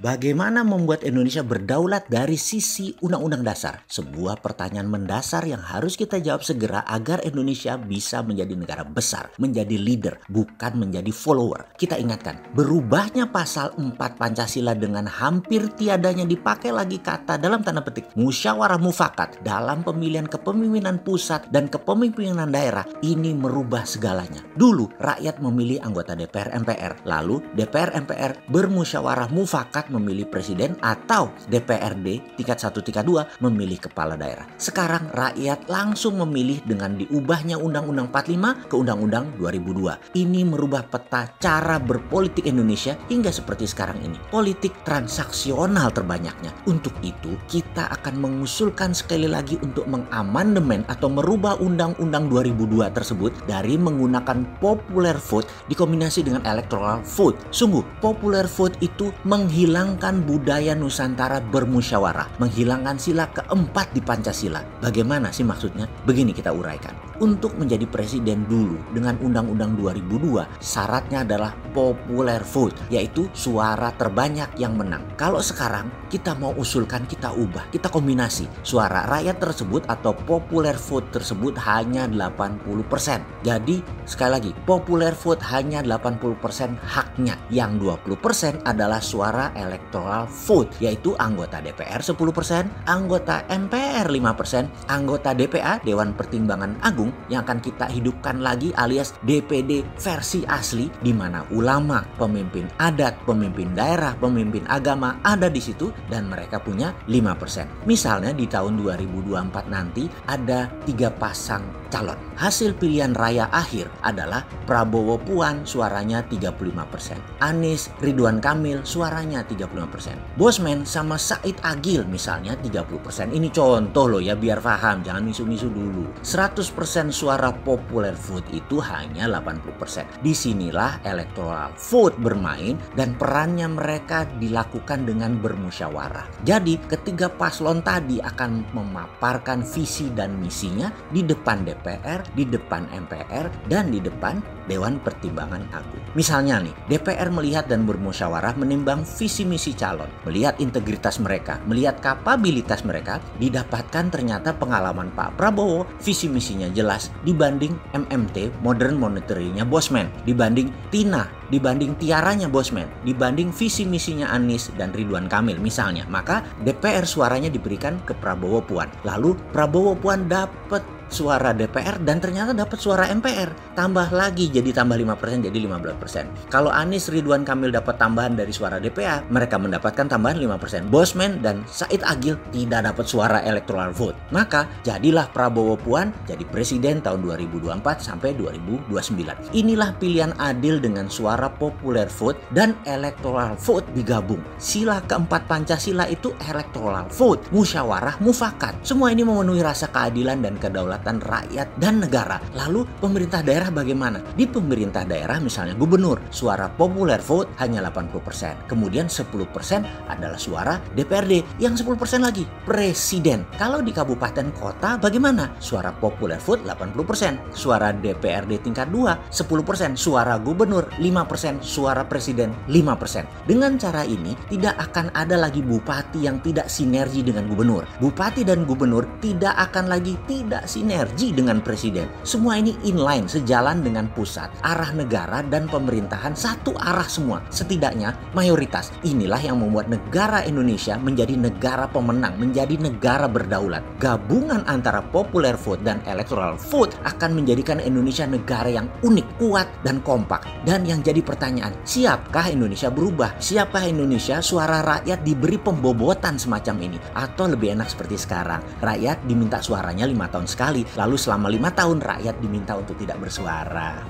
Bagaimana membuat Indonesia berdaulat dari sisi undang-undang dasar? Sebuah pertanyaan mendasar yang harus kita jawab segera agar Indonesia bisa menjadi negara besar, menjadi leader, bukan menjadi follower. Kita ingatkan, berubahnya pasal 4 Pancasila dengan hampir tiadanya dipakai lagi kata dalam tanda petik musyawarah mufakat dalam pemilihan kepemimpinan pusat dan kepemimpinan daerah ini merubah segalanya. Dulu rakyat memilih anggota DPR MPR, lalu DPR MPR bermusyawarah mufakat memilih presiden atau DPRD tingkat 1 tingkat 2 memilih kepala daerah. Sekarang rakyat langsung memilih dengan diubahnya Undang-Undang 45 ke Undang-Undang 2002. Ini merubah peta cara berpolitik Indonesia hingga seperti sekarang ini. Politik transaksional terbanyaknya. Untuk itu kita akan mengusulkan sekali lagi untuk mengamandemen atau merubah Undang-Undang 2002 tersebut dari menggunakan popular vote dikombinasi dengan electoral vote. Sungguh, popular vote itu menghilangkan menghilangkan budaya Nusantara bermusyawarah, menghilangkan sila keempat di Pancasila. Bagaimana sih maksudnya? Begini kita uraikan. Untuk menjadi presiden dulu dengan Undang-Undang 2002, syaratnya adalah popular vote, yaitu suara terbanyak yang menang. Kalau sekarang kita mau usulkan, kita ubah, kita kombinasi. Suara rakyat tersebut atau popular vote tersebut hanya 80%. Jadi sekali lagi, popular vote hanya 80% haknya. Yang 20% adalah suara electoral vote yaitu anggota DPR 10%, anggota MPR 5%, anggota DPA Dewan Pertimbangan Agung yang akan kita hidupkan lagi alias DPD versi asli di mana ulama, pemimpin adat, pemimpin daerah, pemimpin agama ada di situ dan mereka punya 5%. Misalnya di tahun 2024 nanti ada tiga pasang calon. Hasil pilihan raya akhir adalah Prabowo Puan suaranya 35%. Anies Ridwan Kamil suaranya 35%. Bosman sama Said Agil misalnya 30%. Ini contoh loh ya biar paham, jangan misu-misu dulu. 100% suara popular vote itu hanya 80%. Di sinilah electoral vote bermain dan perannya mereka dilakukan dengan bermusyawarah. Jadi ketiga paslon tadi akan memaparkan visi dan misinya di depan DPR, di depan MPR, dan di depan Dewan Pertimbangan Agung. Misalnya nih, DPR melihat dan bermusyawarah menimbang visi misi calon, melihat integritas mereka, melihat kapabilitas mereka, didapatkan ternyata pengalaman Pak Prabowo, visi misinya jelas dibanding MMT, Modern Monetary-nya Bosman, dibanding Tina, dibanding tiaranya Bosman, dibanding visi misinya Anies dan Ridwan Kamil misalnya. Maka DPR suaranya diberikan ke Prabowo Puan. Lalu Prabowo Puan dapat suara DPR dan ternyata dapat suara MPR. Tambah lagi jadi tambah 5% jadi 15%. Kalau Anies Ridwan Kamil dapat tambahan dari suara DPA, mereka mendapatkan tambahan 5%. Bosman dan Said Agil tidak dapat suara electoral vote. Maka jadilah Prabowo Puan jadi presiden tahun 2024 sampai 2029. Inilah pilihan adil dengan suara popular vote dan electoral vote digabung. Sila keempat Pancasila itu electoral vote, musyawarah mufakat. Semua ini memenuhi rasa keadilan dan kedaulatan kedaulatan rakyat dan negara. Lalu pemerintah daerah bagaimana? Di pemerintah daerah misalnya gubernur, suara populer vote hanya 80%. Kemudian 10% adalah suara DPRD, yang 10% lagi presiden. Kalau di kabupaten kota bagaimana? Suara populer vote 80%, suara DPRD tingkat 2 10%, suara gubernur 5%, suara presiden 5%. Dengan cara ini tidak akan ada lagi bupati yang tidak sinergi dengan gubernur. Bupati dan gubernur tidak akan lagi tidak sinergi sinergi dengan presiden. Semua ini inline, sejalan dengan pusat, arah negara dan pemerintahan satu arah semua. Setidaknya mayoritas. Inilah yang membuat negara Indonesia menjadi negara pemenang, menjadi negara berdaulat. Gabungan antara popular vote dan electoral vote akan menjadikan Indonesia negara yang unik, kuat, dan kompak. Dan yang jadi pertanyaan, siapkah Indonesia berubah? Siapkah Indonesia suara rakyat diberi pembobotan semacam ini? Atau lebih enak seperti sekarang, rakyat diminta suaranya lima tahun sekali lalu selama lima tahun rakyat diminta untuk tidak bersuara.